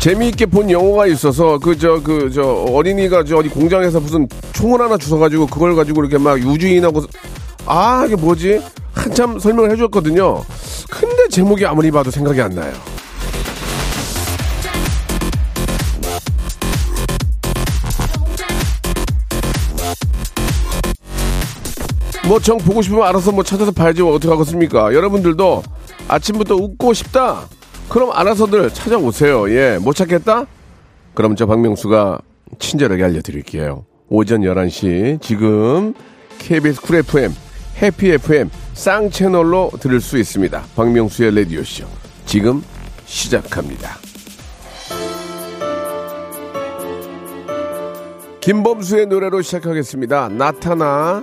재미있게 본 영화가 있어서 그 저 그 저 어린이가 저 어디 공장에서 무슨 총을 하나 주워가지고 그걸 가지고 이렇게 막 유주인하고 아 이게 뭐지 한참 설명을 해줬거든요 근데 제목이 아무리 봐도 생각이 안 나요 뭐정 보고 싶으면 알아서 뭐 찾아서 봐야지 뭐 어떻게 하겠습니까? 여러분들도 아침부터 웃고 싶다? 그럼 알아서들 찾아오세요. 예, 못 찾겠다? 그럼 저 박명수가 친절하게 알려드릴게요. 오전 11시 지금 KBS 쿨 FM, 해피 FM 쌍 채널로 들을 수 있습니다. 박명수의 라디오 쇼 지금 시작합니다. 김범수의 노래로 시작하겠습니다. 나타나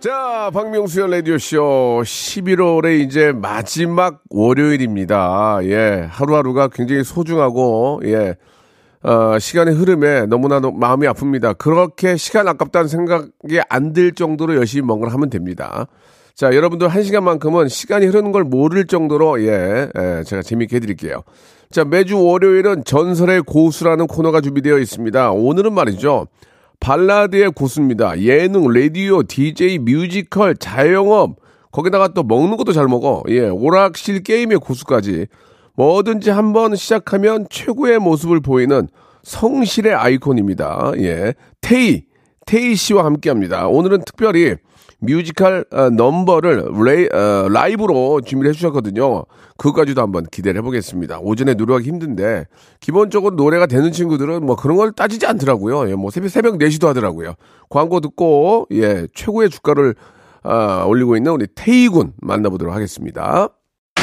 자, 박명수의 라디오쇼 11월의 이제 마지막 월요일입니다. 예, 하루하루가 굉장히 소중하고, 예, 어, 시간의 흐름에 너무나도 마음이 아픕니다. 그렇게 시간 아깝다는 생각이 안 들 정도로 열심히 뭔가를 하면 됩니다. 자, 여러분들 한 시간만큼은 시간이 흐르는 걸 모를 정도로, 예, 예, 제가 재밌게 해드릴게요. 자, 매주 월요일은 전설의 고수라는 코너가 준비되어 있습니다. 오늘은 말이죠. 발라드의 고수입니다. 예능, 라디오, DJ, 뮤지컬, 자영업, 거기다가 또 먹는 것도 잘 먹어. 예, 오락실 게임의 고수까지. 뭐든지 한번 시작하면 최고의 모습을 보이는 성실의 아이콘입니다. 예, 테이, 테이 씨와 함께 합니다. 오늘은 특별히 뮤지컬 어, 넘버를 레이, 어, 라이브로 준비를 해주셨거든요. 그것까지도 한번 기대를 해보겠습니다. 오전에 노래하기 힘든데 기본적으로 노래가 되는 친구들은 뭐 그런 걸 따지지 않더라고요. 예, 뭐 새벽 새벽 4시도 하더라고요. 광고 듣고 예 최고의 주가를 아, 올리고 있는 우리 테이군 만나보도록 하겠습니다.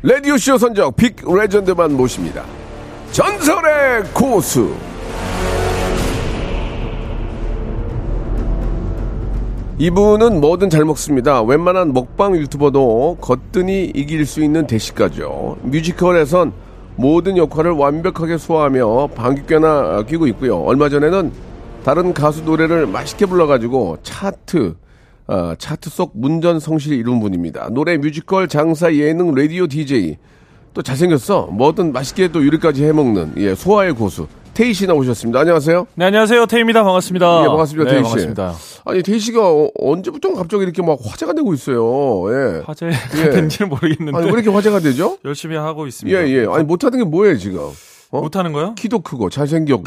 라디오쇼 선정 빅 레전드만 모십니다. 전설의 고수. 이분은 뭐든 잘 먹습니다. 웬만한 먹방 유튜버도 거뜬히 이길 수 있는 대식가죠. 뮤지컬에선 모든 역할을 완벽하게 소화하며 방귀깨나 끼고 있고요. 얼마 전에는 다른 가수 노래를 맛있게 불러가지고 차트, 아, 차트 속 문전성시를 이룬 분입니다. 노래, 뮤지컬, 장사, 예능, 라디오 DJ. 또 잘생겼어. 뭐든 맛있게 또 요리까지 해먹는, 예, 소화의 고수. 테이 씨 나오셨습니다. 안녕하세요. 네, 안녕하세요. 테이입니다. 반갑습니다. 예, 반갑습니다, 네, 테이 씨. 반갑습니다. 아니, 테이 씨가 어- 언제부터 갑자기 이렇게 막 화제가 되고 있어요. 예. 화제가 예. 된지는 모르겠는데 아니, 왜 이렇게 화제가 되죠? 열심히 하고 있습니다. 예, 예. 아니, 못하는 게 뭐예요, 지금? 어? 못하는 거요? 키도 크고, 잘생겼고,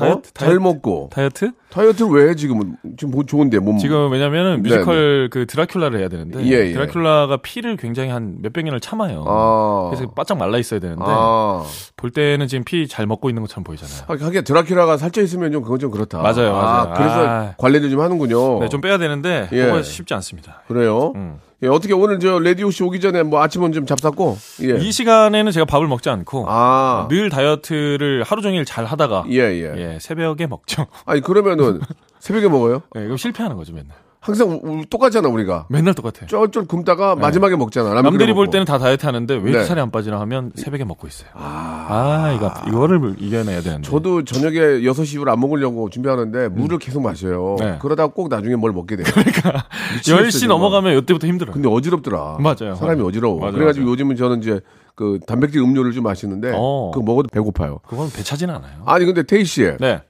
다이어트, 어? 잘 다이어트. 먹고. 다이어트? 다이어트를 왜 해, 지금은? 지금 뭐 좋은데, 몸. 지금 왜냐면은 뮤지컬 그 드라큘라를 해야 되는데 네, 예, 예. 드라큘라가 피를 굉장히 한 몇백 년을 참아요. 아. 그래서 바짝 말라 있어야 되는데 아. 볼 때는 지금 피 잘 먹고 있는 것처럼 보이잖아요. 하- 하긴 드라큘라가 살쪄 있으면 좀 그건 좀 그렇다. 맞아요, 아, 맞아요. 그래서 아. 관리를 좀 하는군요. 네, 좀 빼야 되는데 예. 쉽지 않습니다. 그래요. 음. 예, 어떻게 오늘 저 레디오 씨 오기 전에 뭐 아침은 좀 잡쌌고. 예. 이 시간에는 제가 밥을 먹지 않고 아. 늘 다이어트를 하루 종일 잘 하다가 예, 예. 예, 새벽에 먹죠. 아니 그러면은 새벽에 먹어요? 예, 그럼 실패하는 거죠, 맨날. 항상 우- 똑같잖아 우리가. 맨날 똑같아요. 쩔쩔 굶다가 마지막에 먹잖아. 남들이 볼. 때는 다 다이어트 하는데 왜 이렇게 네. 살이 안 빠지나 하면 새벽에 먹고 있어요. 아, 이거 이거를 이겨내야 되는데. 저도 저녁에 6시 이후로 안 먹으려고 준비하는데 물을 계속 마셔요. 네. 그러다 꼭 나중에 뭘 먹게 돼요. 그러니까 미치겠어요, 10시 정말. 넘어가면 이때부터 힘들어요. 근데 어지럽더라. 맞아요. 사람이 어지러워. 맞아요, 그래가지고 맞아요. 요즘은 저는 이제 그 단백질 음료를 좀 마시는데 어. 그거 먹어도 배고파요. 그건 배 차진 않아요. 아니 근데 테이 씨 네.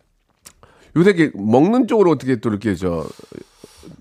요새 이렇게 먹는 쪽으로 어떻게 또 이렇게 저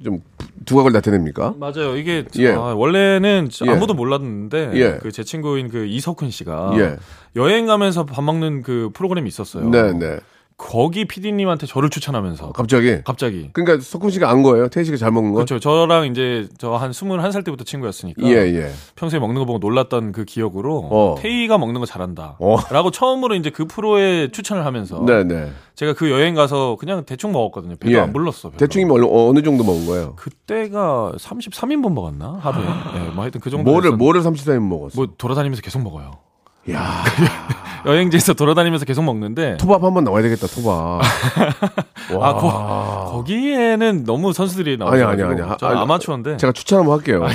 좀 두각을 나타냅니까? 맞아요. 이게 예. 아, 원래는 저 예. 아무도 몰랐는데 예. 그제 친구인 그 이석훈 씨가 예. 여행 가면서 밥 먹는 그 프로그램이 있었어요. 네, 네. 거기 PD님한테 저를 추천하면서 갑자기. 갑자기 그러니까 석훈 씨가 안 거예요? 태희 씨가 잘 먹는 거? 그렇죠. 저랑 이제 저 한 21살 때부터 친구였으니까 예, 예. 평소에 먹는 거 보고 놀랐던 그 기억으로 어. 태희가 먹는 거 잘한다. 어. 라고 처음으로 이제 그 프로에 추천을 하면서 네, 네. 제가 그 여행 가서 그냥 대충 먹었거든요. 배도 예. 안 불렀어. 별로. 대충이면 어느, 어느 정도 먹은 거예요? 그때가 33인분 먹었나? 하루에. 예, 뭐 하여튼 그 정도. 아. 뭐를, 뭐를 34인 먹었어? 뭐 돌아다니면서 계속 먹어요. 야 여행지에서 돌아다니면서 계속 먹는데 토밥 한번 나와야 되겠다, 토밥. 아, 거, 거기에는 너무 선수들이 아니, 나와요. 아니, 아니. 저 아니, 아마추어인데. 제가 추천 한번 할게요.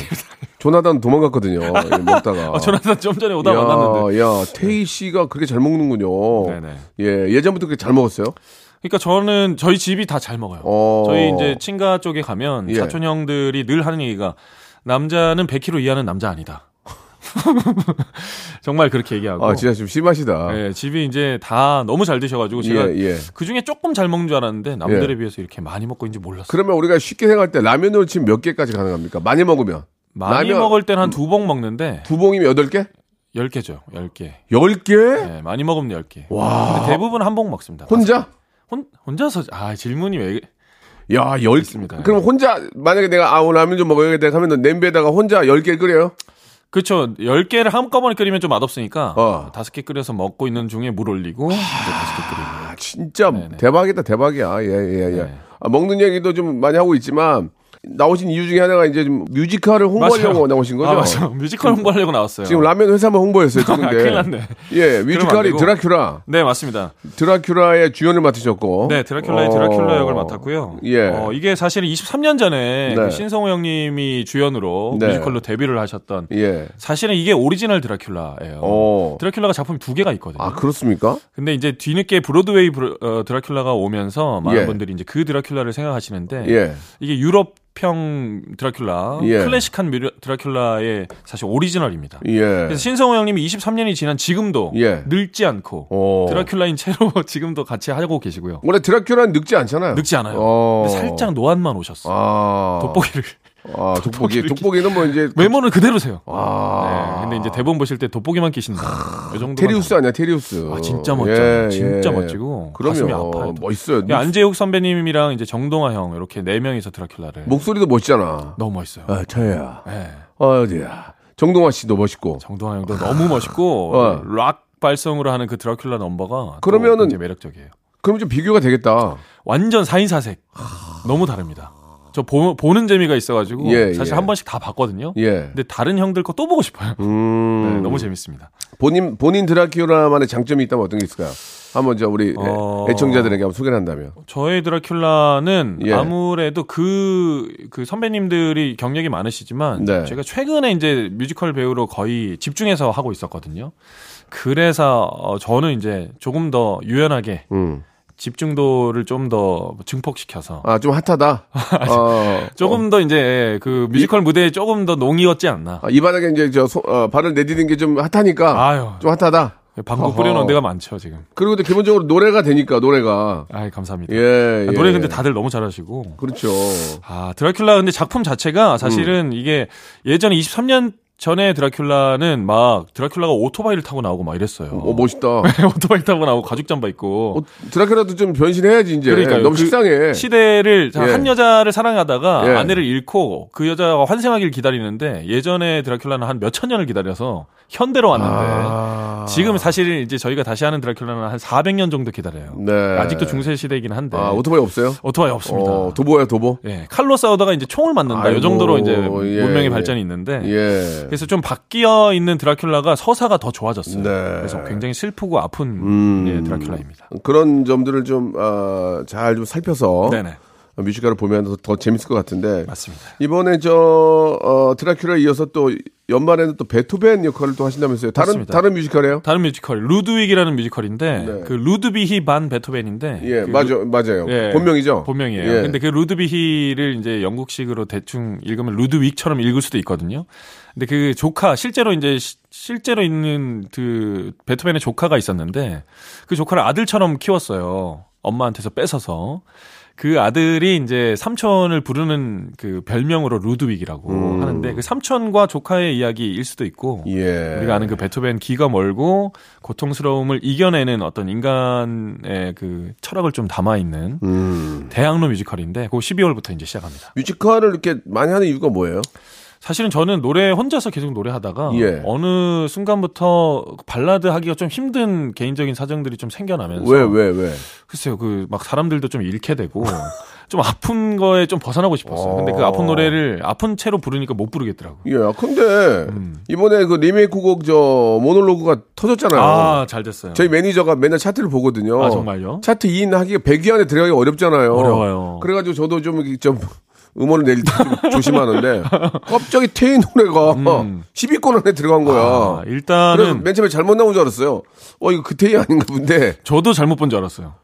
조나단 도망갔거든요. 예, 먹다가. 아, 조나단 좀 전에 오다 만났는데. 야, 야, 태희 씨가 그렇게 잘 먹는군요. 네네. 예, 예전부터 그렇게 잘 먹었어요? 그러니까 저는 저희 집이 다 잘 먹어요. 어. 저희 이제 친가 쪽에 가면 예. 사촌 형들이 늘 하는 얘기가 남자는 100kg 이하는 남자 아니다. 정말 그렇게 얘기하고. 아, 진짜 좀 심하시다. 예, 집이 이제 다 너무 잘 드셔가지고 제가 예, 예. 그 중에 조금 잘 먹는 줄 알았는데 남들에 비해서 이렇게 많이 먹고 있는지 몰랐어요. 그러면 우리가 쉽게 생각할 때 라면으로 치면 몇 개까지 가능합니까? 많이 먹으면. 많이 라면- 먹을 때는 한 두 봉 먹는데 두 봉이면 여덟 개? 10개죠. 10개. 열 개? 예, 많이 먹으면 10개. 와. 근데 대부분 한 봉 먹습니다. 혼자? 혼, 혼자서 아, 질문이 왜 야, 열, 있습니다. 그럼 혼자, 만약에 내가, 아, 오늘 라면 좀 먹어야겠다 하면 냄비에다가 혼자 열개 끓여요? 그렇죠. 10개를 한꺼번에 끓이면 좀 맛없으니까 어. 다섯 개 끓여서 먹고 있는 중에 물 올리고 이제 다섯 개 끓이고. 아, 진짜 네네. 대박이다, 대박이야. 예, 예, 예. 네. 아, 먹는 얘기도 좀 많이 하고 있지만, 나오신 이유 중에 하나가 이제 좀 뮤지컬을 홍보하려고 맞아요. 나오신 거죠? 아, 맞아. 뮤지컬 홍보하려고 나왔어요. 지금 라면 회사만 홍보했어요, 지금. 아, 큰일 났네. 예, 뮤지컬이. 드라큘라. 네, 맞습니다. 드라큘라의 주연을 맡으셨고. 네, 드라큘라의 어, 드라큘라 역을 맡았고요. 예. 어, 이게 사실은 23년 전에 네. 그 신성우 형님이 주연으로 네. 뮤지컬로 데뷔를 하셨던 예. 사실은 이게 오리지널 드라큘라예요. 어. 드라큘라가 작품이 두 개가 있거든요. 아, 그렇습니까? 근데 이제 뒤늦게 브로드웨이 브로- 어, 드라큘라가 오면서 많은 예. 분들이 이제 그 드라큘라를 생각하시는데 예. 이게 유럽 형 드라큘라, 예. 클래식한 드라큘라의 사실 오리지널입니다. 예. 그래서 신성호 형님이 23년이 지난 지금도 예. 늙지 않고 어. 드라큘라인 채로 지금도 같이 하고 계시고요. 원래 드라큘라는 늙지 않잖아요. 늙지 않아요. 어. 살짝 노안만 오셨어. 아. 돋보기를 아, 돋보기. 돋보기를 돋보기는 뭐 이제. 외모는 그대로세요. 아. 네, 근데 이제 대본 보실 때 돋보기만 끼신다. 이 정도. 테리우스 아니야, 테리우스. 아, 진짜 멋져. 예, 진짜 예. 멋지고 가슴이 그럼요. 아파요. 멋있어요. 야, 안재욱 선배님이랑 이제 정동아 형 이렇게 네 명이서 드라큘라를 목소리도 멋있잖아. 너무 멋있어요. 아, 저야. 네. 어디야. 정동화 씨도 멋있고. 정동아 형도 너무 멋있고 어. 락 발성으로 하는 그 드라큘라 넘버가 또 그러면은- 굉장히 매력적이에요. 그럼 좀 비교가 되겠다. 완전 사인사색 너무 다릅니다. 저 보, 는 재미가 있어가지고 예, 사실 예. 한 번씩 다 봤거든요. 예. 근데 다른 형들 거 또 보고 싶어요. 음. 네, 너무 재밌습니다. 본인, 본인 드라큘라만의 장점이 있다면 어떤 게 있을까요? 한번 저 우리 어. 애청자들에게 한번 소개를 한다면. 저의 드라큘라는 예. 아무래도 그, 그 선배님들이 경력이 많으시지만 네. 제가 최근에 이제 뮤지컬 배우로 거의 집중해서 하고 있었거든요. 그래서 어, 저는 이제 조금 더 유연하게 음. 집중도를 좀 더 증폭시켜서 아, 좀 핫하다. 어. 조금 더 이제 그 뮤지컬 무대에 조금 더 농익었지 않나. 아, 이 바닥에 이제 저 소- 어, 발을 내디딘 게 좀 핫하니까. 아유. 좀 핫하다. 방구 어허. 뿌려놓은 데가 많죠 지금. 그리고 또 기본적으로 노래가 되니까 노래가. 아 감사합니다. 예. 아, 예. 노래 근데 다들 너무 잘하시고. 그렇죠. 아, 드라큘라 근데 작품 자체가 사실은 이게 예전에 23년 전에 드라큘라는 막 드라큘라가 오토바이를 타고 나오고 막 이랬어요. 어, 멋있다. 오토바이 타고 나오고 가죽 잠바 입고. 어, 드라큘라도 좀 변신해야지 이제. 그러니까요. 너무 그 식상해. 시대를 자, 예. 한 여자를 사랑하다가 예. 아내를 잃고 그 여자가 환생하길 기다리는데 예전에 드라큘라는 한 몇천 년을 기다려서 현대로 왔는데 아. 지금 사실 이제 저희가 다시 하는 드라큘라는 한 400년 정도 기다려요. 네. 아직도 중세 시대이긴 한데 아, 오토바이 없어요? 오토바이 없습니다. 어, 도보예요, 도보? 예, 칼로 싸우다가 이제 총을 맞는다. 이 정도로 이제 예, 문명의 예. 발전이 있는데 예. 그래서 좀 바뀌어 있는 드라큘라가 서사가 더 좋아졌어요. 네. 그래서 굉장히 슬프고 아픈 음. 예, 드라큘라입니다. 그런 점들을 좀, 아, 잘좀 살펴서. 네네. 뮤지컬을 보면 더, 더 재밌을 것 같은데. 맞습니다. 이번에 저, 어, 드라큘라에 이어서 또 연말에는 또 베토벤 역할을 또 하신다면서요. 다른, 맞습니다. 다른 뮤지컬이에요? 다른 뮤지컬 루드윅이라는 뮤지컬인데 네. 그 루드비히 반 베토벤인데 예, 그 맞아, 맞아요. 예, 본명이죠? 본명이에요. 예. 근데 그 루드비히를 이제 영국식으로 대충 읽으면 루드윅처럼 읽을 수도 있거든요. 근데 그 조카 실제로 이제 시- 실제로 있는 그 베토벤의 조카가 있었는데 그 조카를 아들처럼 키웠어요. 엄마한테서 뺏어서 그 아들이 이제 삼촌을 부르는 그 별명으로 루드윅이라고 음. 하는데 그 삼촌과 조카의 이야기일 수도 있고 예. 우리가 아는 그 베토벤 기가 멀고 고통스러움을 이겨내는 어떤 인간의 그 철학을 좀 담아 있는 음. 대학로 뮤지컬인데 그 12월부터 이제 시작합니다. 뮤지컬을 이렇게 많이 하는 이유가 뭐예요? 사실은 저는 노래 혼자서 계속 노래하다가 예. 어느 순간부터 발라드 하기가 좀 힘든 개인적인 사정들이 좀 생겨나면서 왜, 왜, 왜? 글쎄요 그 막 사람들도 좀 잃게 되고 좀 아픈 거에 좀 벗어나고 싶었어요. 근데 그 어. 아픈 노래를 아픈 채로 부르니까 못 부르겠더라고요. 예, 근데 이번에 그 리메이크 곡 저 모놀로그가 터졌잖아요. 아 잘 됐어요. 저희 매니저가 맨날 차트를 보거든요. 아, 정말요? 차트인 하기가 100위 안에 들어가기 어렵잖아요. 어려워요. 그래가지고 저도 좀, 이렇게 좀 음원을 낼때좀 조심하는데 갑자기 테이 노래가 음. 10위권 안에 들어간 거야. 아, 그래서 일단은 맨 처음에 잘못 나온 줄 알았어요. 어, 이거 그 테이 아닌가 본데. 저도 잘못 본 줄 알았어요.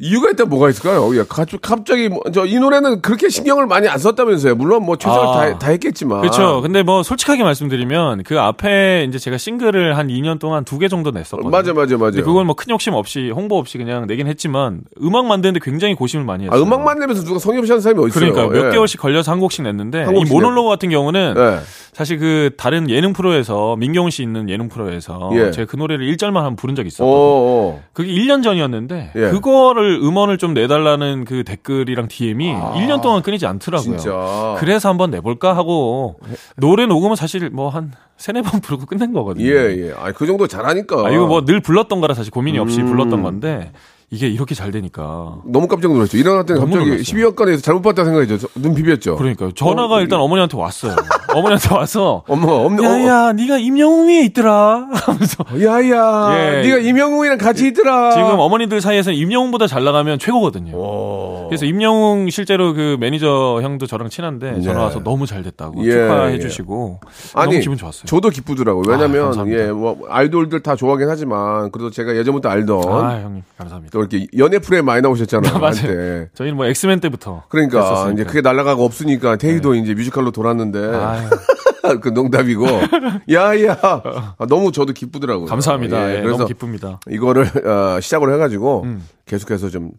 이유가 있다면 뭐가 있을까요? 야, 가- 갑자기, 뭐, 저, 이 노래는 그렇게 신경을 많이 안 썼다면서요. 물론 뭐 최선을 아. 다, 다 했겠지만. 그렇죠. 근데 뭐 솔직하게 말씀드리면 그 앞에 이제 제가 싱글을 한 2년 동안 두 개 정도 냈었거든요. 맞아, 맞아, 맞아. 그걸 뭐큰 욕심 없이 홍보 없이 그냥 내긴 했지만 음악 만드는데 굉장히 고심을 많이 아, 했어요. 음악만 내면서 누가 성의 없이 하는 사람이 어딨어요. 그러니까 몇 예. 개월씩 걸려서 한 곡씩 냈는데 한이 곡씩 모놀로그 같은 경우는 예. 사실 그 다른 예능 프로에서 민경훈 씨 있는 예능 프로에서 예. 제가 그 노래를 1절만 한번 부른 적이 어, 있었거든요. 어. 그게 1년 전이었는데 예. 그거를 음원을 좀 내달라는 그 댓글이랑 DM이 1년 동안 끊이지 않더라고요. 아, 진짜. 그래서 한번 내볼까 하고 노래 녹음은 사실 뭐 한 세네 번 부르고 끝낸 거거든요. 예, 예. 아, 그 정도 잘하니까. 아, 이거 뭐 늘 불렀던 거라 사실 고민이 없이 음. 불렀던 건데 이게 이렇게 잘 되니까. 너무 깜짝 놀랐죠. 일어났더니 너무 갑자기 놀랐어요. 12월간에서 잘못 봤다 생각이 죠. 눈 비볐죠. 그러니까요. 전화가 어, 일단 어머니한테 왔어요. 어머니한테 와서 없는, 어, 야야, 네가 임영웅에 있더라. 하면서 야야, 예. 네가 임영웅이랑 같이 있더라. 지금 어머니들 사이에서는 임영웅보다 잘 나가면 최고거든요. 그래서 임영웅 실제로 그 매니저 형도 저랑 친한데 전화 네. 와서 너무 잘 됐다고 예, 축하해 예. 주시고 아니, 너무 기분 좋았어요. 저도 기쁘더라고요. 아, 왜냐면, 감사합니다. 예, 뭐, 아이돌들 다 좋아하긴 하지만, 그래도 제가 예전부터 알던, 아, 형님 감사합니다. 또 이렇게 연애 프로에 많이 나오셨잖아요. 맞아요. 한때. 저희는 뭐 엑스맨 때부터 그러니까, 했었으니까. 이제 그게 날라가고 없으니까, 테이도 이제 뮤지컬로 돌았는데, 그 농담이고, 야야, 아, 너무 저도 기쁘더라고요. 감사합니다. 예, 예, 그래서 너무 기쁩니다. 이거를 어, 시작으로 해가지고 음. 계속해서 좀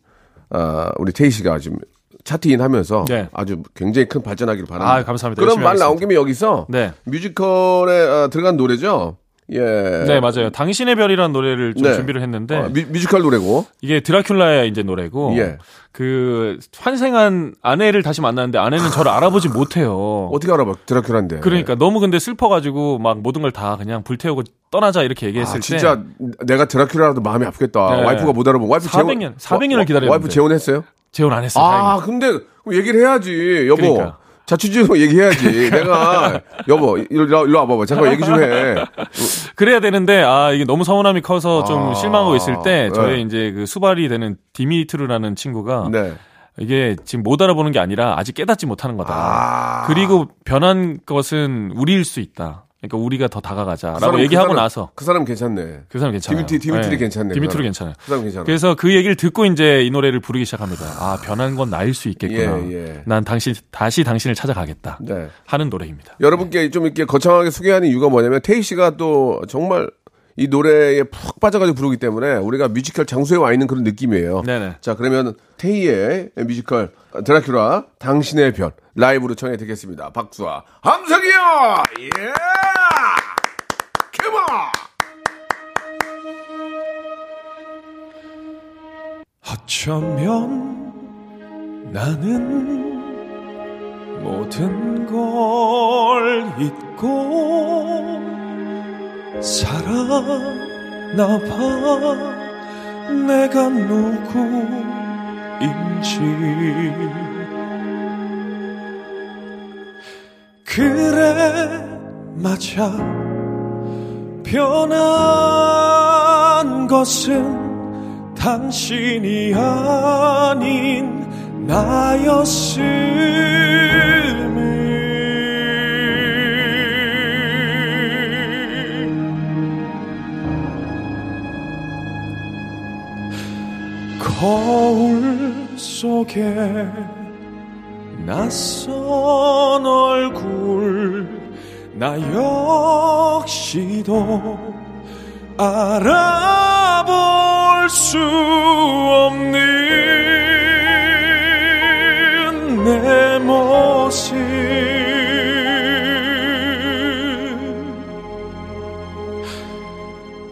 어, 우리 테이 씨가 지금 차트인 하면서 네. 아주 굉장히 큰 발전하기를 바랍니다. 아, 감사합니다. 그럼 말 나온 하겠습니다. 김에 여기서 네. 뮤지컬에 어, 들어간 노래죠. 예. 네, 맞아요. 당신의 별이라는 노래를 좀 네. 준비를 했는데 어, 뮤, 뮤지컬 노래고. 이게 드라큘라의 이제 노래고 예. 그 환생한 아내를 다시 만났는데 아내는 저를 알아보지 못해요. 어떻게 알아봐? 드라큘라인데. 그러니까 너무 근데 슬퍼가지고 막 모든 걸 다 그냥 불태우고 떠나자 이렇게 얘기했을 아, 때 진짜 내가 드라큘라라도 마음이 아프겠다. 네. 와이프가 못 알아보면 와이프 400년, 400년을 기다렸는데. 와이프 재혼했어요? 재혼 안 했어요. 아, 다행히. 근데 얘기를 해야지, 여보. 그러니까. 자초지종 얘기해야지. 내가 여보 일로, 일로 와봐봐. 잠깐 얘기 좀 해. 그래야 되는데 아 이게 너무 서운함이 커서 좀 아, 실망하고 있을 때 저의 네. 이제 그 수발이 되는 디미트리라는 친구가 네. 이게 지금 못 알아보는 게 아니라 아직 깨닫지 못하는 거다. 아. 그리고 변한 것은 우리일 수 있다. 그러니까 우리가 더 다가가자라고 그 사람, 얘기하고 그 사람, 나서 그 사람 괜찮네. 그 사람 괜찮아요. 디미트- 디미트리 괜찮네, 그 디미트리. 괜찮아요. 그 사람 괜찮아. 그래서 그 얘기를 듣고 이제 이 노래를 부르기 시작합니다. 아 변한 건 나일 수 있겠구나. 예, 예. 난 당신 다시 당신을 찾아가겠다. 네. 하는 노래입니다. 여러분께 좀 이렇게 거창하게 소개하는 이유가 뭐냐면 테이 씨가 또 정말 이 노래에 푹 빠져가지고 부르기 때문에 우리가 뮤지컬 장소에 와 있는 그런 느낌이에요. 네네. 자 그러면 테이의 뮤지컬 드라큘라 당신의 별 라이브로 청해 듣겠습니다. 박수와 함성이요. 예. Come on. 어쩌면 나는 모든 걸 잊고 살아나 봐. 내가 누구인지. 그래 맞아. 변한 것은 당신이 아닌 나였음 거울 속에 낯선 얼굴 나 역시도 알아볼 수 없는 내 모습.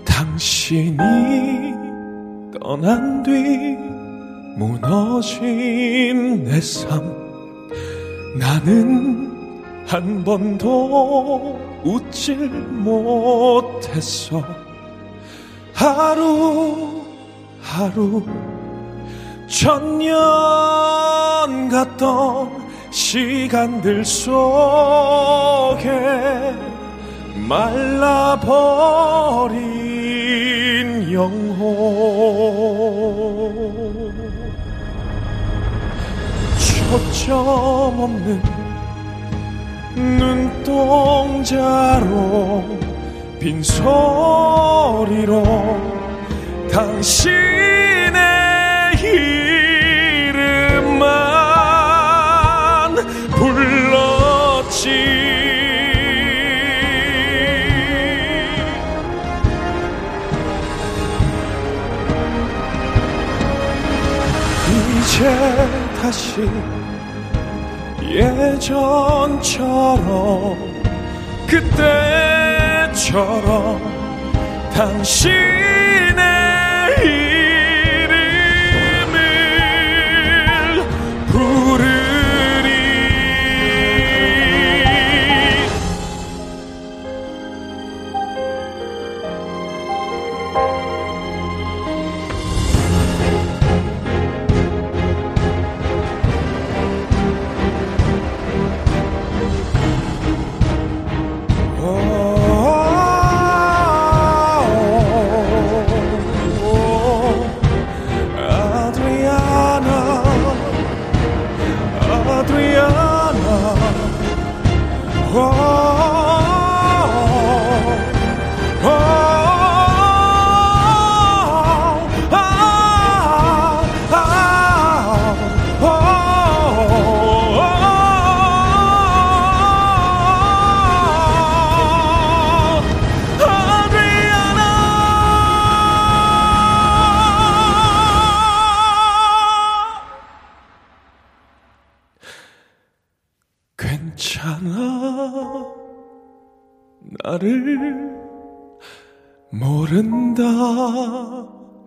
당신이 떠난 뒤 무너진 내 삶. 나는 한 번도 웃질 못했어. 하루 하루 천년 같던 시간들 속에 말라버린 영혼 점 없는 눈동자로 빈소리로 당신의 이름만 불렀지. 이제 다시 예전처럼 그때처럼 당신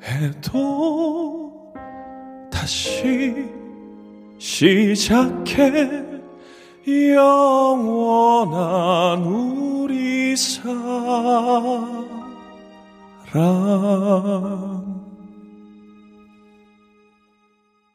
해도 다시 시작해 영원한 우리 사랑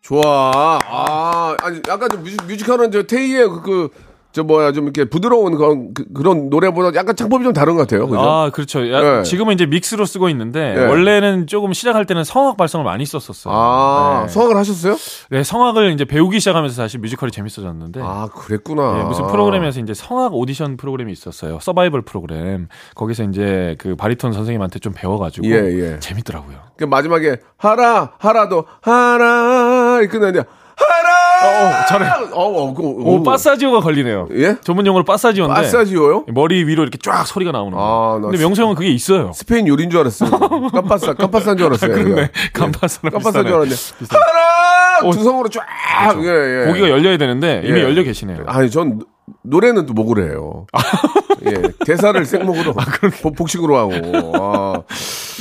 좋아. 아, 아니, 약간 좀 뮤직, 뮤직하는 저 테이의 그, 그, 저 뭐야, 좀 이렇게 부드러운 그런, 그, 런 노래보다 약간 창법이 좀 다른 것 같아요. 그죠? 아, 그렇죠. 야, 네. 지금은 이제 믹스로 쓰고 있는데 네. 원래는 조금 시작할 때는 성악 발성을 많이 썼었어요. 아, 네. 성악을 하셨어요? 네, 성악을 이제 배우기 시작하면서 사실 뮤지컬이 재밌어졌는데 아, 그랬구나. 네, 무슨 프로그램에서 이제 성악 오디션 프로그램이 있었어요. 서바이벌 프로그램. 거기서 이제 그 바리톤 선생님한테 좀 배워가지고 예, 예. 재밌더라고요. 그 마지막에, 하라, 하라도, 하라, 이렇게 끝나는데, 하라! 어, 잘해. 어, 어, 그, 오, 빠사지오가 걸리네요. 예? 전문 용어로 빠사지오인데 빠사지오요? 머리 위로 이렇게 쫙 소리가 나오는 거. 아, 나 근데 명수 형은 그게 있어요. 스페인 요리인 줄 알았어요. 깜파사, 깜파사인 줄 알았어요. 그렇네. 예. 간파사랑 깜파사인. 줄 알았는데, 하라! 어, 두 성으로 쫙! 예, 예. 고기가 열려야 되는데 이미 예. 열려 계시네요. 아니, 전 노- 노래는 또 목으로 해요. 예, 대사를 생목으로 복- 복식으로 하고. 아,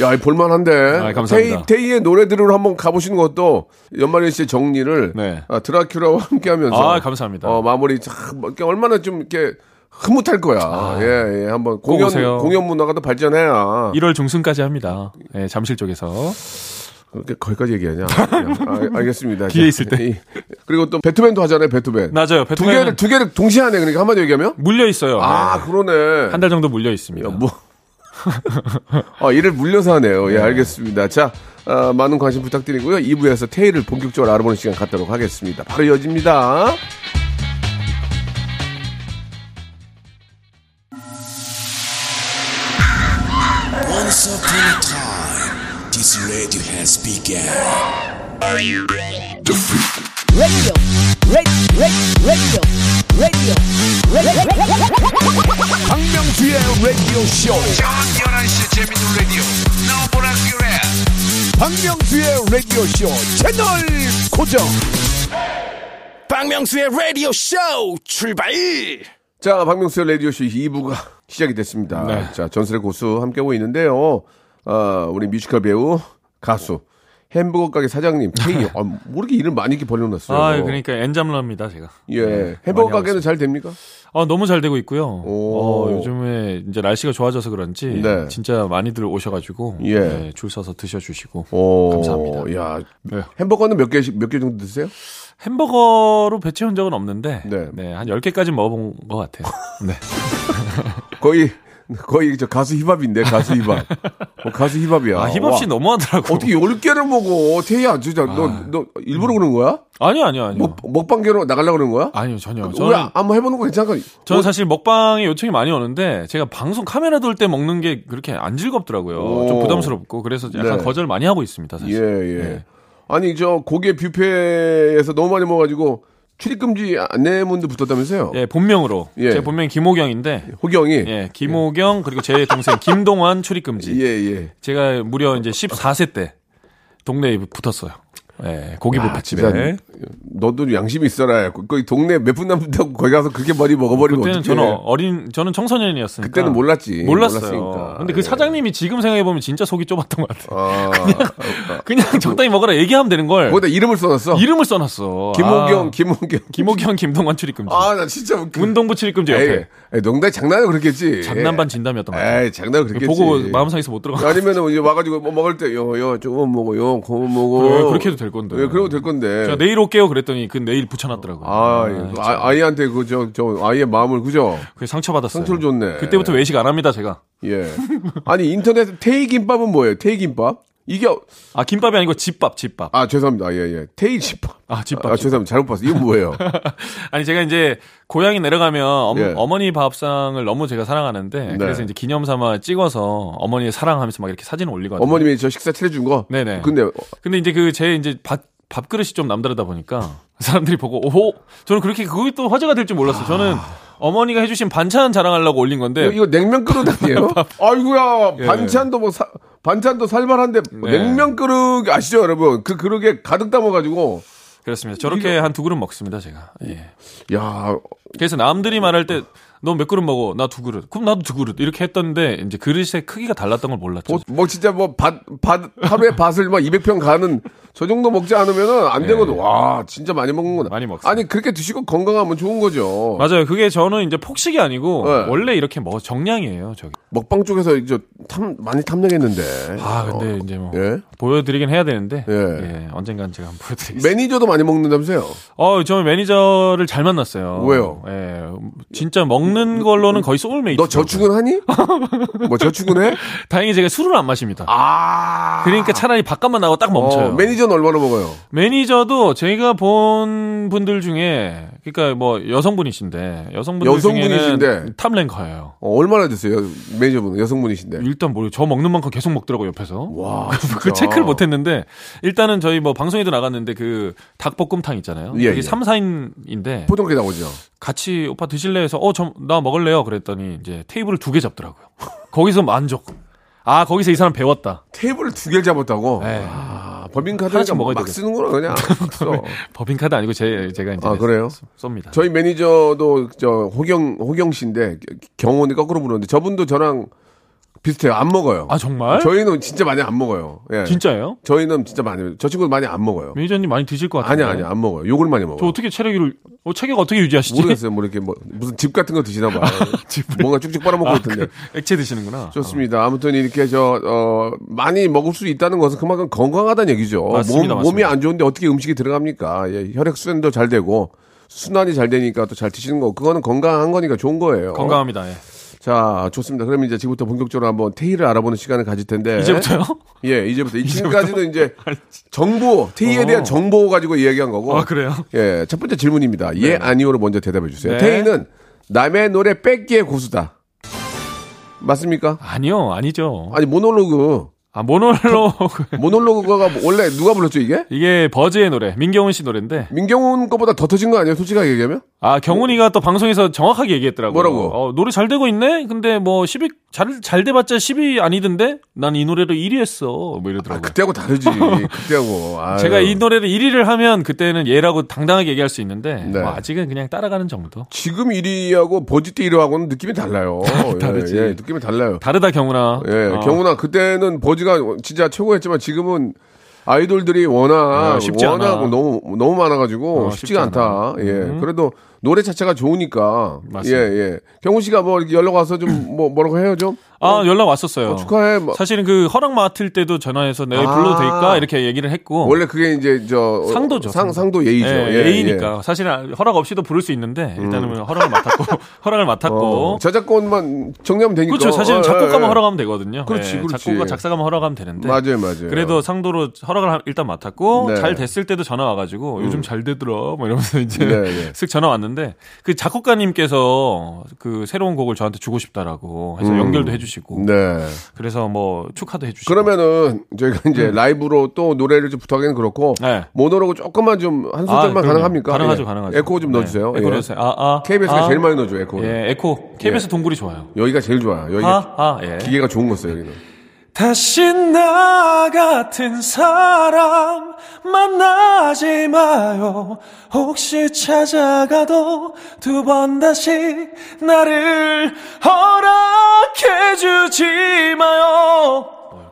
야, 볼만한데. 아, 감사합니다. 테이, 테이 의 노래 들으러 한번 가보시는 것도 연말연 시의 정리를 네. 아, 드라큘라와 함께 하면서 아, 감사합니다. 어, 마무리 참 이렇게 얼마나 좀 이렇게 흐뭇할 거야. 예, 예, 한번 공연 아. 오세요. 공연 문화가 더 발전해야 1월 중순까지 합니다. 예, 잠실 쪽에서. 그렇게 거기까지 얘기하냐? 아, 알겠습니다. 기회 있을 때. 이- 그리고 또 베토벤도 하잖아요, 베토벤. 맞아요. 두 베토벤 개를 두 개를 동시에 하네. 그러니까 한마디 얘기하면 물려 있어요. 아, 그러네. 한 달 정도 물려 있습니다. 야, 뭐. 어, 이를 물려서 하네요. 예, 알겠습니다. 자, 어, 많은 관심 부탁드리고요. 2부에서 테일을 본격적으로 알아보는 시간 갖도록 하겠습니다. 바로 이어집니다. Once upon a time, this radio has begun. Radio, radio, radio, radio, radio. 박명수의 라디오 쇼. 저녁 11시 재밌는 라디오. 너보라 그래. 박명수의 라디오 쇼 채널 고정. 박명수의 라디오 쇼 출발! 자, 박명수의 라디오 쇼 2부가 시작이 됐습니다. 네. 자, 전설의 고수 함께하고 있는데요. 어, 우리 뮤지컬 배우, 가수, 햄버거 가게 사장님, K. 아, 뭐 이렇게 이름 많이 이렇게 벌려놨어요. 아, 그러니까 엔잡러입니다, 제가. 예. 네, 햄버거 가게는 잘 됩니까? 아, 너무 잘 되고 있고요. 오. 어, 요즘에 이제 날씨가 좋아져서 그런지 네. 진짜 많이들 오셔가지고 예. 네, 줄 서서 드셔주시고 오, 감사합니다. 야, 네. 햄버거는 몇 개씩, 몇 개 정도 드세요? 햄버거로 배 채운 적은 없는데 네. 네. 한 10 개까지 먹어본 것 같아요. 네. 거의, 거의 저 가수 힙합인데, 가수 힙합. 어, 가수 힙합이야. 아, 힙합 씨 와, 너무하더라고. 어떻게 10개를 먹어? 태희야, 진짜, 너, 너, 일부러 그런 거야? 아니요, 아니요, 아니요. 먹, 먹방계로 나가려고 그런 거야? 아니요, 전혀. 우리 저는, 한번 해보는 거 괜찮아? 저는 사실 먹방에 요청이 많이 오는데 제가 방송 카메라 돌 때 먹는 게 그렇게 안 즐겁더라고요. 오. 좀 부담스럽고 그래서 약간 네. 거절 많이 하고 있습니다, 사실. 예, 예. 네. 아니, 저, 고개 뷔페에서 너무 많이 먹어가지고, 출입금지 안내문도 붙었다면서요? 예, 본명으로. 예. 제 본명이 김호경인데 호경이? 예, 김호경 그리고 제 동생 김동완 출입금지. 예, 예. 제가 무려 이제 14세 때 동네에 붙었어요. 예, 고기 야, 뷔페집에. 너도 양심이 있어라. 그- 거기 동네 몇 분 남는다고 거기 가서 그렇게 많이 먹어버리면 그때는 어떡해. 저는 어린 저는 청소년이었으니까 그때는 몰랐지. 몰랐어요. 몰랐으니까. 근데 그 예. 사장님이 지금 생각해 보면 진짜 속이 좁았던 것 같아요. 아, 그냥 적당히 먹어라 얘기하면 되는 걸 거기다 이름을 써놨어? 이름을 써놨어. 김호경, 아, 김호경. 김호경, 김동완 출입금지. 아, 나 진짜. 웃겨. 운동부 출입금지 옆에. 에이, 농담 장난을 그렇겠지. 장난반 진담이었던 것 같아요. 에이, 장난을 그렇겠지. 보고 마음 상해서 못 들어가. 아니면은 이제 와가지고 뭐 먹을 때, 요, 요, 조금 먹어, 요, 그거 먹어. 그래, 그렇게 해도 될 건데. 예, 그래도 될 건데. 내일 올게요 그랬더니 그 내일 붙여놨더라고요. 아, 예. 아, 아이한테 그, 저, 저, 아이의 마음을, 그죠? 그게 상처 받았어요. 상처를 줬네. 그때부터 외식 안 합니다, 제가. 예. 아니, 인터넷 테이 김밥은 뭐예요? 테이 김밥? 이게, 아, 김밥이 아니고 집밥, 집밥. 아, 죄송합니다. 예, 예. 테이 집밥. 아, 집밥. 아, 죄송합니다. 잘못 봤어요. 이거 뭐예요? 아니, 제가 이제 고향에 내려가면 엄- 예. 어머니 밥상을 너무 제가 사랑하는데 그래서 이제 기념 삼아 찍어서 어머니의 사랑하면서 막 이렇게 사진을 올리거든요. 어머님이 저 식사 차려준 거? 네네. 근데, 어, 근데 이제 그 제 이제 밥, 밥그릇이 좀 남다르다 보니까 사람들이 보고 오 저는 그렇게 그게 또 화제가 될 줄 몰랐어요. 저는 어머니가 해주신 반찬 자랑하려고 올린 건데 이거 냉면 그릇 아니에요? 아이고야, 예. 반찬도 뭐, 사- 반찬도 살벌한데, 네. 냉면 그릇 아시죠, 여러분? 그 그릇에 가득 담아가지고, 그렇습니다. 저렇게 한 두 그릇 먹습니다, 제가. 예. 야, 그래서 남들이 말할 때 너 몇 그릇 먹어? 나 두 그릇. 그럼 나도 두 그릇. 이렇게 했던데 이제 그릇의 크기가 달랐던 걸 몰랐죠. 뭐, 뭐 진짜 뭐, 밭, 밭, 하루에 밭을 막 200평 가는 저 정도 먹지 않으면은 안 되거든. 와, 진짜 많이 먹는구나. 네. 많이 먹습니다. 아니, 그렇게 드시고 건강하면 좋은 거죠. 맞아요. 그게 저는 이제 폭식이 아니고 네. 원래 이렇게 먹 정량이에요, 저기. 먹방 쪽에서 이제 탐, 많이 탐내겠는데. 아, 근데 이제 뭐 예? 보여 드리긴 해야 되는데 예. 예, 언젠간 제가 한번 보여 드리겠습니다. 매니저도 많이 먹는다면서요? 어, 저 매니저를 잘 만났어요. 왜요? 예, 진짜 먹는 걸로는 거의 소울메이트. 너 저축은 하니? 뭐 저축은 해? 다행히 제가 술을 안 마십니다. 아. 그러니까 차라리 밥값만 나오고 딱 멈춰요. 어, 매니저 는 얼마나 먹어요? 매니저도 제가 본 분들 중에 그러니까 뭐 여성분이신데 여성분들 여성분이신데. 중에는 탑랭커예요. 어, 얼마나 됐어요? 매니저분 여성분이신데. 일단 뭐저 먹는 만큼 계속 먹더라고 옆에서. 와, 그 체크를 못 했는데 일단은 저희 뭐 방송에도 나갔는데 그 닭볶음탕 있잖아요. 예, 이게 예. 3, 4인인데 보통 그렇게 나오죠. 같이 오빠 드실래 해서 어 저 나 먹을래요 그랬더니 이제 테이블을 두 개 잡더라고요. 거기서 만족. 아 거기서 이 사람 배웠다. 테이블을 두 개를 잡았다고? 네. 아, 법인카드 하나씩 막 먹어야 막 되겠다. 쓰는구나, 그냥. 써. 법인카드 아니고 제 제가 이제 아, 그래요? 쏩니다. 저희 매니저도 저 호경, 호경 씨인데 경호는 거꾸로 부르는데 저분도 저랑 비슷해요. 안 먹어요. 아 정말? 저희는 진짜 많이 안 먹어요. 예. 진짜예요? 저희는 진짜 많이, 저 친구도 많이 안 먹어요. 매니저님 많이 드실 것 같아요. 아니야, 아니야, 안 먹어요. 욕을 많이 먹어요. 저 어떻게 체력을 어, 체격 어떻게 유지하시지? 모르겠어요. 뭐 이렇게 뭐 무슨 집 같은 거 드시나 봐요. 뭔가 쭉쭉 빨아먹고 아, 있던데. 그 액체 드시는구나. 좋습니다. 아무튼 이렇게 저, 어, 많이 먹을 수 있다는 것은 그만큼 건강하다는 얘기죠. 맞습니다, 몸, 몸이 맞습니다. 안 좋은데 어떻게 음식이 들어갑니까? 예, 혈액 순환도 잘 되고, 순환이 잘 되니까 또 잘 드시는 거. 그거는 건강한 거니까 좋은 거예요. 건강합니다. 예. 자, 좋습니다. 그러면 이제 지금부터 본격적으로 한번 테이를 알아보는 시간을 가질 텐데. 이제부터요? 예, 이제부터. 이 지금까지는 이제 정보, 테이에 대한 어. 정보 가지고 이야기한 거고. 아 그래요? 예, 첫 번째 질문입니다. 예, 아니오로 먼저 대답해 주세요. 네. 테이는 남의 노래 뺏기의 고수다. 맞습니까? 아니요, 아니죠. 아니, 모놀로그. 아 모놀로그 모놀로그가 원래 누가 불렀죠, 이게? 이게 버즈의 노래, 민경훈 씨 노래인데 민경훈 거보다 더 터진 거 아니에요? 솔직하게 얘기하면? 아, 경훈이가 또 방송에서 정확하게 얘기했더라고요. 뭐라고? 어, 노래 잘 되고 있네? 근데 뭐 10위, 잘, 잘 돼봤자 10위 아니던데? 난 이 노래로 1위 했어. 뭐 아, 이러더라고요. 그때하고 다르지. 그때하고. 아유. 제가 이 노래를 1위를 하면 그때는 얘라고 당당하게 얘기할 수 있는데 네. 뭐 아직은 그냥 따라가는 정도. 지금 1위하고 버짓 때 1위하고는 느낌이 달라요. 다르지. 예, 예, 느낌이 달라요. 다르다 경훈아. 예, 어. 경훈아 그때는 버즈 가 진짜 최고였지만 지금은 아이돌들이 워낙 아, 쉽지 워낙 않아. 너무 너무 많아가지고 어, 쉽지가 쉽지 않다. 않아. 음. 예, 그래도 노래 자체가 좋으니까 맞습니다. 예, 예. 경훈 씨가 뭐 이렇게 연락 와서 좀 뭐 뭐라고 해요 좀 아 연락 왔었어요. 어, 축하해. 뭐. 사실은 그 허락 맡을 때도 전화해서 내일 아. 불러도 될까 이렇게 얘기를 했고 원래 그게 이제 저 어, 상도죠, 상 상도. 예의죠. 예, 예, 예의니까 사실은 허락 없이도 부를 수 있는데 일단은 허락을 맡았고 허락을 예. 맡았고 어, 저작권만 정리하면 되니까. 그렇죠. 사실은 어, 작곡가만 예, 예. 허락하면 되거든요. 그렇지, 예, 그렇지. 작곡가 작사가만 허락하면 되는데 맞아요, 맞아요. 그래도 상도로 허락을 하- 일단 맡았고 네. 잘 됐을 때도 전화 와가지고 요즘 잘 되더라 뭐 이러면서 이제 네, 네. 슥 전화 왔는데 그 작곡가님께서 그 새로운 곡을 저한테 주고 싶다라고 해서 연결도 해주시 고 음. 네. 그래서 뭐 축하도 해주시고 그러면은 저희가 이제 라이브로 또 노래를 좀 부탁하기는 그렇고 네. 모노로그 조금만 좀 한 아, 소절만 그럼요. 가능합니까? 가능하죠, 예. 가능하죠. 에코 좀 네, 넣어주세요. 에코 예. 넣어주세요. 아, 아, KBS가 아. 제일 많이 넣어줘 에코. 예, 에코 KBS 동굴이 좋아요. 여기가 제일 좋아요. 여기가 아, 아, 예. 기계가 좋은 거 써요 여기는. 다시 나 같은 사람 만나지 마요. 혹시 찾아가도 두 번 다시 나를 허락해 주지 마요. 뭐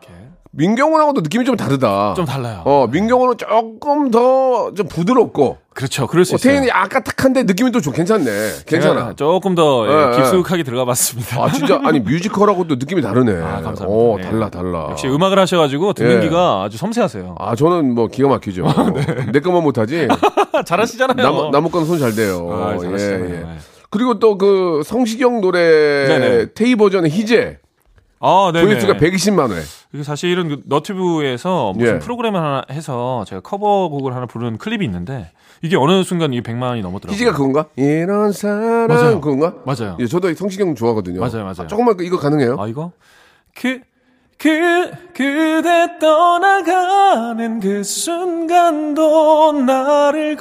민경훈하고도 느낌이 좀 다르다. 좀 달라요. 어 민경훈은 조금 더 좀 부드럽고 그렇죠. 그럴 수 어, 있어요. 태인이 약간 탁한데 느낌이 또 좀 괜찮네. 괜찮아. 조금 더 예, 예, 예. 깊숙하게 들어가 봤습니다. 아 진짜 아니 뮤지컬하고도 느낌이 다르네. 아, 감사합니다. 어 예. 달라 달라. 역시 음악을 하셔 가지고 듣는 예. 귀가 아주 섬세하세요. 아 저는 뭐 기가 막히죠. 내 것만 못 하지. 잘하시잖아요. 남 남의 건 손 잘 돼요. 아, 예, 잘하시잖아요. 예. 예. 그리고 또 그 성시경 노래 네네. 테이 버전의 희재 아, 네. 조회수가 120만 회. 이게 사실은 그 너튜브에서 무슨 예. 프로그램을 하나 해서 제가 커버곡을 하나 부르는 클립이 있는데 이게 어느 순간 이게 100만이 넘었더라고요. 희재가 그건가? 이런 사랑 맞아요. 그건가? 맞아요. 예, 저도 성시경 좋아하거든요. 맞아요, 맞아요. 조금만 그- 이거 가능해요? 아 이거 그 그, 그대 떠나가는 그 순간도 나를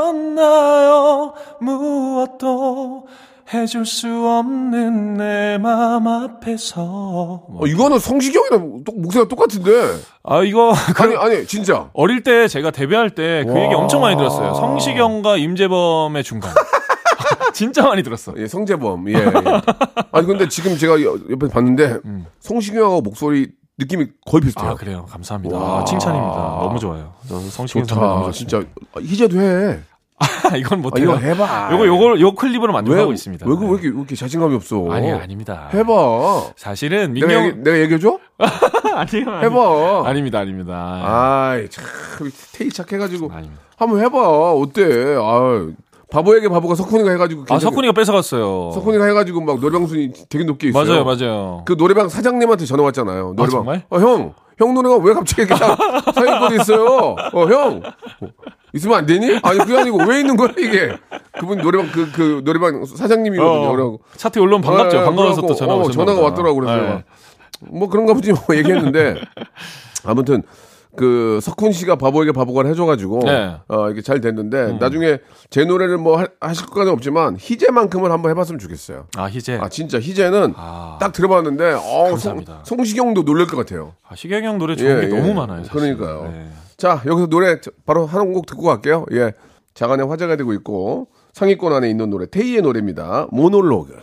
걱정했었나요? 무엇도 해줄 수 없는 내 맘 앞에서. 어, 이거는 성시경이랑 또 목소리가 똑같은데. 아, 이거. 아니 아니 진짜. 어릴 때 제가 데뷔할 때그 와. 얘기 엄청 많이 들었어요. 성시경과 임재범의 중간. 진짜 많이 들었어. 예, 성재범. 예. 예. 아니 근데 지금 제가 여- 옆에 봤는데 성시경하고 목소리 느낌이 거의 비슷해요. 음. 아, 그래요. 감사합니다. 와. 아, 칭찬입니다. 너무 좋아요. 저 성시경 선배 좋다. 너무 좋습니다. 진짜 아, 희재도 해. 이건 아, 못해요. 이거 해봐. 요거 요걸 요 클립으로 왜, 만족하고 있습니다. 왜, 그- 왜, 이렇게, 왜 이렇게 자신감이 없어? 아니 아닙니다. 해봐. 사실은 내가, 민경 얘기, 내가 얘기해줘? 아니요. 아니- 해봐. 아닙니다. 아닙니다. 아이, 참, 테이 착해가지고. 아닙니다. 한번 해봐. 어때? 아 바보에게 바보가 석훈이가 해가지고. 아, 석훈이가 뺏어갔어요. 석훈이가 해가지고 막 노래방 순위 되게 높게 있어요. 맞아요, 맞아요. 그 노래방 사장님한테 전화 왔잖아요. 노래방. 정말? 어, 형, 형 노래가 왜 갑자기 이렇게 사- 사연권이 있어요? 어, 형. 어, 있으면 안 되니? 아니, 그게 아니고 왜 있는 거야, 이게? 그분 노래방, 그, 그, 노래방 사장님이거든요. 어, 그래갖고. 차트 올라오면 반갑죠. 예, 예, 반가워서 또 전화 어, 전화가. 왔더라고. 그래서 예. 내가 뭐 그런가 보지 뭐 얘기했는데. 아무튼, 그, 석훈 씨가 바보에게 바보가 해줘가지고. 네. 어, 이게 잘 됐는데. 나중에 제 노래를 뭐 하, 하실 것까지는 없지만, 희재만큼은 한번 해봤으면 좋겠어요. 아, 희재. 아, 진짜 희재는 아. 딱 들어봤는데, 어, 감사합니다. 송, 성시경도 놀랄 것 같아요. 아, 시경이 형 노래 좋은 예, 게 예. 너무 많아요. 사실. 그러니까요. 네. 자, 여기서 노래 저- 바로 한 곡 듣고 갈게요. 예. 자간에 화제가 되고 있고 상위권 안에 있는 노래 테이의 노래입니다. 모놀로그.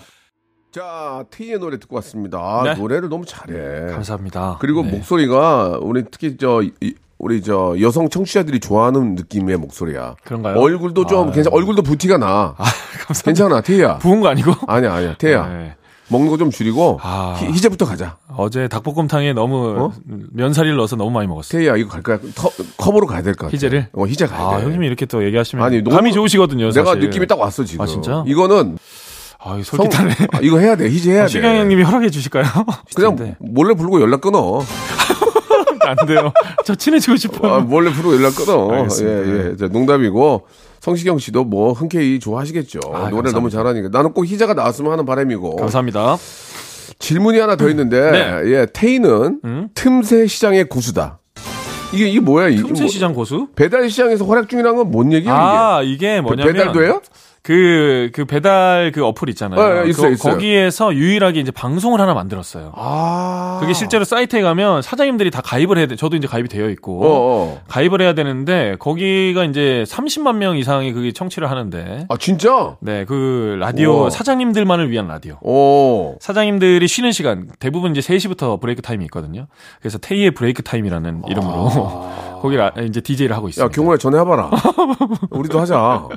자, 테이의 노래 듣고 왔습니다. 아, 네. 노래를 너무 잘해. 감사합니다. 그리고 네. 목소리가 우리 특히 저 이- 우리 저 여성 청취자들이 좋아하는 느낌의 목소리야. 그런가요? 얼굴도 좀 아, 괜찮. 얼굴도 부티가 나. 감사합니다. 괜찮아, 테이야. 부은 거 아니고? 아니야, 아니야, 테이야. 네. 먹는 거 좀 줄이고 아. 희, 희재부터 가자. 어제 닭볶음탕에 너무 어? 면사리를 넣어서 너무 많이 먹었어요. 테이야, 이거 갈까요? 터, 컵으로 가야 될 것 같아. 희재를? 어, 희재 가야 아, 돼. 형님이 이렇게 또 얘기하시면 아니, 너무- 감이 좋으시거든요. 내가 사실. 느낌이 딱 왔어 지금. 아, 진짜? 이거는 아, 성, 솔깃하네. 아, 이거 해야 돼. 희재 해야 돼. 시경 형님이 허락해 주실까요? 그냥 몰래 부르고 연락 끊어. 안 돼요. 저 친해지고 싶어요. 아, 몰래 부르고 연락 끊어. 알겠습니다. 예, 예. 자, 농담이고 성시경 씨도 뭐 흔쾌히 좋아하시겠죠. 아, 노래 를 너무 감사합니다. 잘하니까. 나는 꼭 희재가 나왔으면 하는 바람이고. 감사합니다. 질문이 하나 더 있는데 네. 예, 테이는 음? 틈새 시장의 고수다. 이게 이게 뭐야 이게 틈새 뭐- 시장 고수? 배달 시장에서 활약 중이라는 건 뭔 얘기야 아, 이게 이게? 뭐냐면 배달도 해요? 그, 그 배달 그 어플 있잖아요. 어, 어, 있어요, 그- 있어요. 거기에서 유일하게 이제 방송을 하나 만들었어요. 아. 그게 실제로 사이트에 가면 사장님들이 다 가입을 해야 돼. 저도 이제 가입이 되어 있고. 어, 어. 가입을 해야 되는데 거기가 이제 30만 명 이상이 그게 청취를 하는데 아 진짜? 네, 그 라디오 우와. 사장님들만을 위한 라디오. 오. 사장님들이 쉬는 시간 대부분 이제 3시부터 브레이크 타임이 있거든요. 그래서 테이의 브레이크 타임이라는 이름으로 거기 라, 이제 DJ를 하고 있습니다. 야 경호야 전화해봐라. 우리도 하자. 어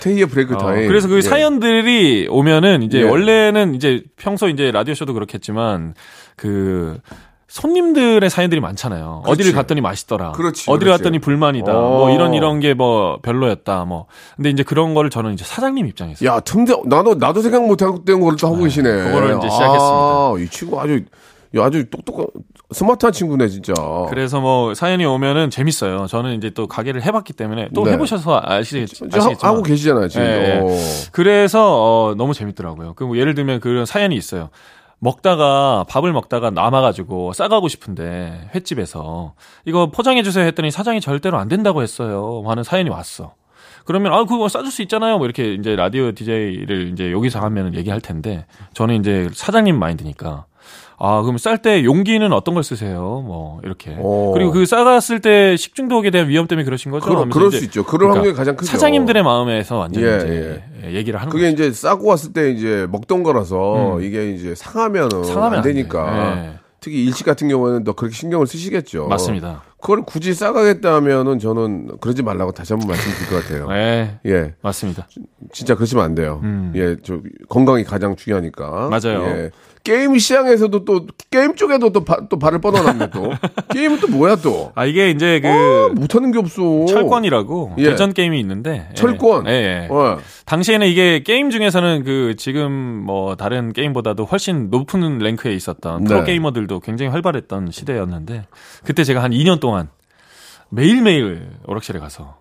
테이의 브레이크 어, 타임. 그래서 그 예. 사연들이 오면은 이제 예. 원래는 이제 평소 이제 라디오 쇼도 그렇겠지만 그 손님들의 사연들이 많잖아요. 그렇지. 어디를 갔더니 맛있더라. 그렇지, 어디를 그렇지. 갔더니 불만이다. 어. 뭐 이런 이런 게 뭐 별로였다. 뭐 근데 이제 그런 거를 저는 이제 사장님 입장에서 야 틈새 나도 나도 생각 못하고 된 거를 또 하고 계시네. 그거를 이제 아, 시작했습니다. 이 친구 아주 야, 아주 똑똑한 스마트한 친구네 진짜. 그래서 뭐 사연이 오면은 재밌어요. 저는 이제 또 가게를 해봤기 때문에 또 네. 해보셔서 아시겠, 저 아시겠지만 하- 하고 계시잖아요 지금. 예, 예. 어. 그래서 어, 너무 재밌더라고요. 그뭐 예를 들면 그런 사연이 있어요. 먹다가 밥을 먹다가 남아가지고 싸가고 싶은데 횟집에서 이거 포장해 주세요 했더니 사장이 절대로 안 된다고 했어요. 하는 사연이 왔어. 그러면 아 그거 싸줄 수 있잖아요. 뭐 이렇게 이제 라디오 DJ를 이제 여기서 하면 얘기할 텐데 저는 이제 사장님 마인드니까 아 그럼 쌀 때 용기는 어떤 걸 쓰세요? 뭐 이렇게 오. 그리고 그 싸갔을 때 식중독에 대한 위험 때문에 그러신 거죠? 그러, 하면서 그럴 수 있죠. 그럴 확률이 가장 크죠. 사장님들의 마음에서 완전 예, 이제 얘기를 하는 그게 거죠. 이제 싸고 왔을 때 이제 먹던 거라서 이게 이제 상하면은 음. 상하면 안안 돼. 되니까. 네. 특히 일식 같은 경우에는 더 그렇게 신경을 쓰시겠죠. 맞습니다. 그걸 굳이 싸가겠다 하면은 저는 그러지 말라고 다시 한번 말씀드릴 것 같아요. 네, 예. 맞습니다. 진짜 그러시면 안 돼요. 음. 예, 저 건강이 가장 중요하니까. 맞아요. 예. 게임 시장에서도 또 게임 쪽에도 또, 바, 또 발을 뻗어놨네 또. 게임은 또 뭐야 또? 아 이게 이제 그 어, 못하는 게 없어. 철권이라고 예. 대전 게임이 있는데 예. 철권? 예, 예. 어. 당시에는 이게 게임 중에서는 그 지금 뭐 다른 게임보다도 훨씬 높은 랭크에 있었던 프로 네. 게이머들도 굉장히 활발했던 시대였는데 그때 제가 한 2년 동안 매일매일 오락실에 가서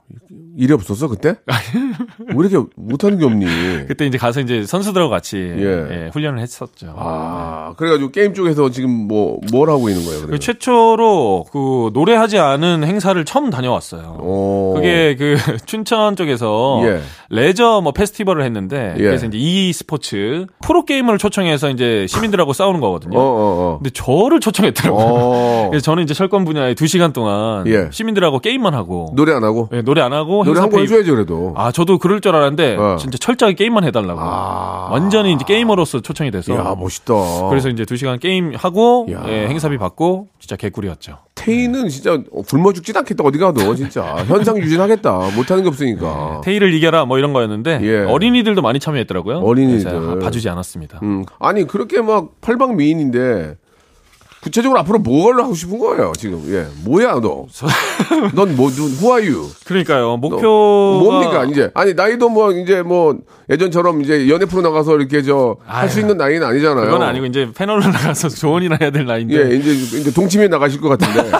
일이 없었어 그때? 왜 이렇게 못하는 게 없니? 그때 이제 가서 이제 선수들하고 같이 예. 예, 훈련을 했었죠. 아, 그래가지고 게임 쪽에서 지금 뭐, 뭘 하고 있는 거예요, 그? 최초로 그 노래하지 않은 행사를 처음 다녀왔어요. 오. 그게 그 춘천 쪽에서 예. 레저 뭐 페스티벌을 했는데 예. 그래서 이제 e 스포츠 프로 게이머를 초청해서 이제 시민들하고 싸우는 거거든요. 어, 어, 어. 근데 저를 초청했더라고요. 어. 그래서 저는 이제 철권 분야에 2 시간 동안 예. 시민들하고 게임만 하고 노래 안 하고? 예, 노래 안 하고 노래 행사 한번 페이- 해줘야지, 그래도. 아, 저도 그럴 줄 알았는데 어. 진짜 철저하게 게임만 해달라고. 아. 완전히 이제 게이머로서 초청이 돼서. 이야, 멋있다. 그래서 이제 2 시간 게임 하고 야. 예, 행사비 받고 진짜 개꿀이었죠. 테이는 진짜 굶어 죽진 않겠다, 어디 가도, 진짜. 현상 유진하겠다. 못하는 게 없으니까. 테이를 이겨라 뭐 이런 거였는데 예. 어린이들도 많이 참여했더라고요. 어린이들. 그래서 봐주지 않았습니다. 음. 아니, 그렇게 막 팔방 미인인데, 구체적으로 앞으로 뭘 하고 싶은 거예요, 지금. 예. 뭐야, 너? 넌 뭐, 누, who are you? 그러니까요. 너 목표가 뭡니까, 이제? 아니, 나이도 뭐, 이제 뭐, 예전처럼 이제 연예 프로 나가서 이렇게 저, 할 수. 있는 나이는 아니잖아요. 그건 아니고 이제 패널로 나가서 조언이나 해야 될 나이인데. 예, 이제, 이제 동치미에 나가실 것 같은데.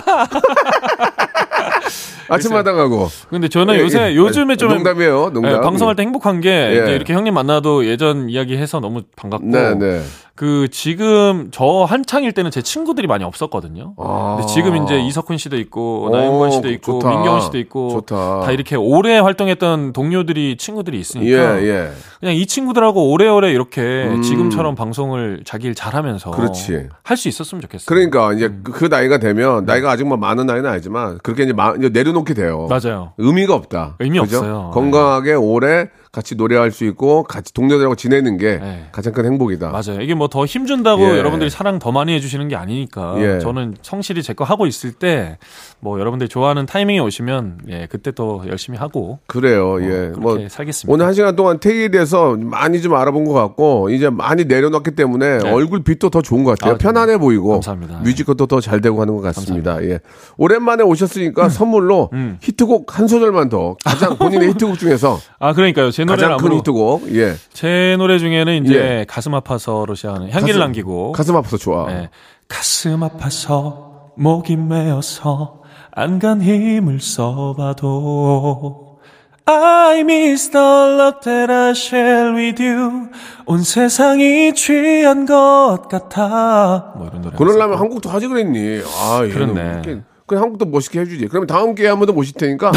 아침마당하고. 근데 저는 예, 요새 예. 요즘에 좀 농담이에요, 농담. 예, 방송할 때 행복한 게 예. 이제 이렇게 형님 만나도 예전 이야기해서 너무 반갑고 네, 네. 그 지금 저 한창일 때는 제 친구들이 많이 없었거든요. 아. 근데 지금 이제 이석훈 씨도 있고 오, 나영권 씨도 있고 좋다. 민경훈 씨도 있고 좋다. 다 이렇게 오래 활동했던 동료들이 친구들이 예, 있으니까 예. 그냥 이 친구들하고 오래오래 이렇게 음. 지금처럼 방송을 자기 일 잘하면서. 할 수 있었으면 좋겠어요. 그러니까 이제 음. 그, 그 나이가 네. 되면 나이가 아직 뭐 많은 나이는 아니지만 그렇게 이제, 마- 이제 내려놓게 돼요. 맞아요. 의미가 없다. 의미 그죠? 없어요. 건강하게 오래 같이 노래할 수 있고 같이 동료들하고 지내는 게 네. 가장 큰 행복이다. 맞아요. 이게 뭐 더 힘준다고 예. 여러분들이 사랑 더 많이 해주시는 게 아니니까 예. 저는 성실히 제 거 하고 있을 때 뭐 여러분들이 좋아하는 타이밍에 오시면 예 그때 또 열심히 하고 그래요. 예. 그렇게 뭐 살겠습니다. 오늘 한 시간 동안 테이에 대해서 많이 좀 알아본 것 같고 이제 많이 내려놨기 때문에 네. 얼굴 빛도 더 좋은 것 같아요. 아, 편안해 보이고 감사합니다. 뮤지컬도 더 잘 되고 하는 것 같습니다. 예. 오랜만에 오셨으니까 선물로 음. 히트곡 한 소절만 더 가장 본인의 히트곡 중에서 아 그러니까요. 제 노래를 가장 큰 히트곡. 예. 제 노래 중에는 이제 예. 가슴 아파서로 시작하는 향기를 가슴- 남기고 가슴 아파서 좋아. 예. 가슴 아파서 목이 메어서 안간 힘을 써봐도 I miss the love that I share with you 온 세상이 취한 것 같아 뭐 이런 노래 그러려면 한국도 하지 그랬니? 아, 그렇네. 그냥 한국도 멋있게 해주지. 그러면 다음 기회에 한 번 더 모실 테니까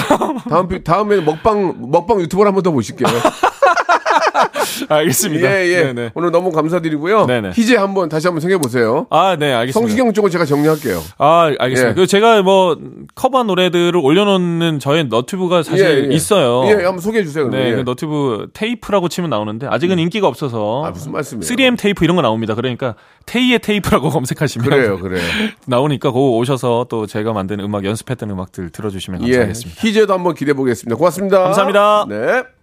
다음 피- 다음에 먹방 먹방 유튜버를 한 번 더 모실게요. 알겠습니다. 예, 예. 네네. 오늘 너무 감사드리고요. 네네. 희재 한번 다시 한번 생각해 보세요. 아, 네, 알겠습니다. 성시경 쪽은 제가 정리할게요. 아, 알겠습니다. 예. 그 제가 뭐 커버한 노래들을 올려놓는 저의 너튜브가 사실 예, 예. 있어요. 예, 한번 소개해 주세요. 그러면. 네, 예. 그 너튜브 테이프라고 치면 나오는데 아직은 인기가 없어서 아, 무슨 말씀이에요? 3M 테이프 이런 거 나옵니다. 그러니까 테이의 테이프라고 검색하시면 그래요, 그래요. 나오니까 그거 오셔서 또 제가 만든 음악 연습했던 음악들 들어주시면 예, 감사하겠습니다. 희재도 한번 기대해 보겠습니다. 고맙습니다. 감사합니다. 네.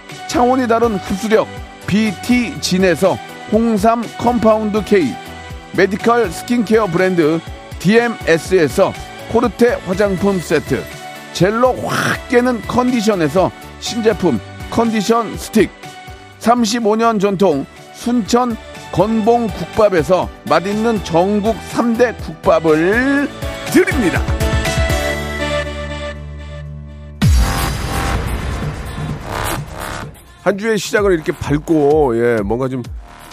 차원이 다른 흡수력 BT진에서 홍삼 컴파운드 K, 메디컬 스킨케어 브랜드 DMS에서 코르테 화장품 세트, 젤로 확 깨는 컨디션에서 신제품 컨디션 스틱, 35년 전통 순천 건봉 국밥에서 맛있는 전국 3대 국밥을 드립니다. 한 주의 시작을 이렇게 밝고 예 뭔가 좀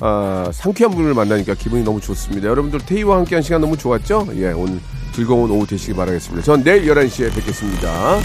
아, 상쾌한 분을 만나니까 기분이 너무 좋습니다. 여러분들 테이와 함께한 시간 너무 좋았죠? 예 오늘 즐거운 오후 되시기 바라겠습니다. 전 내일 11시에 뵙겠습니다.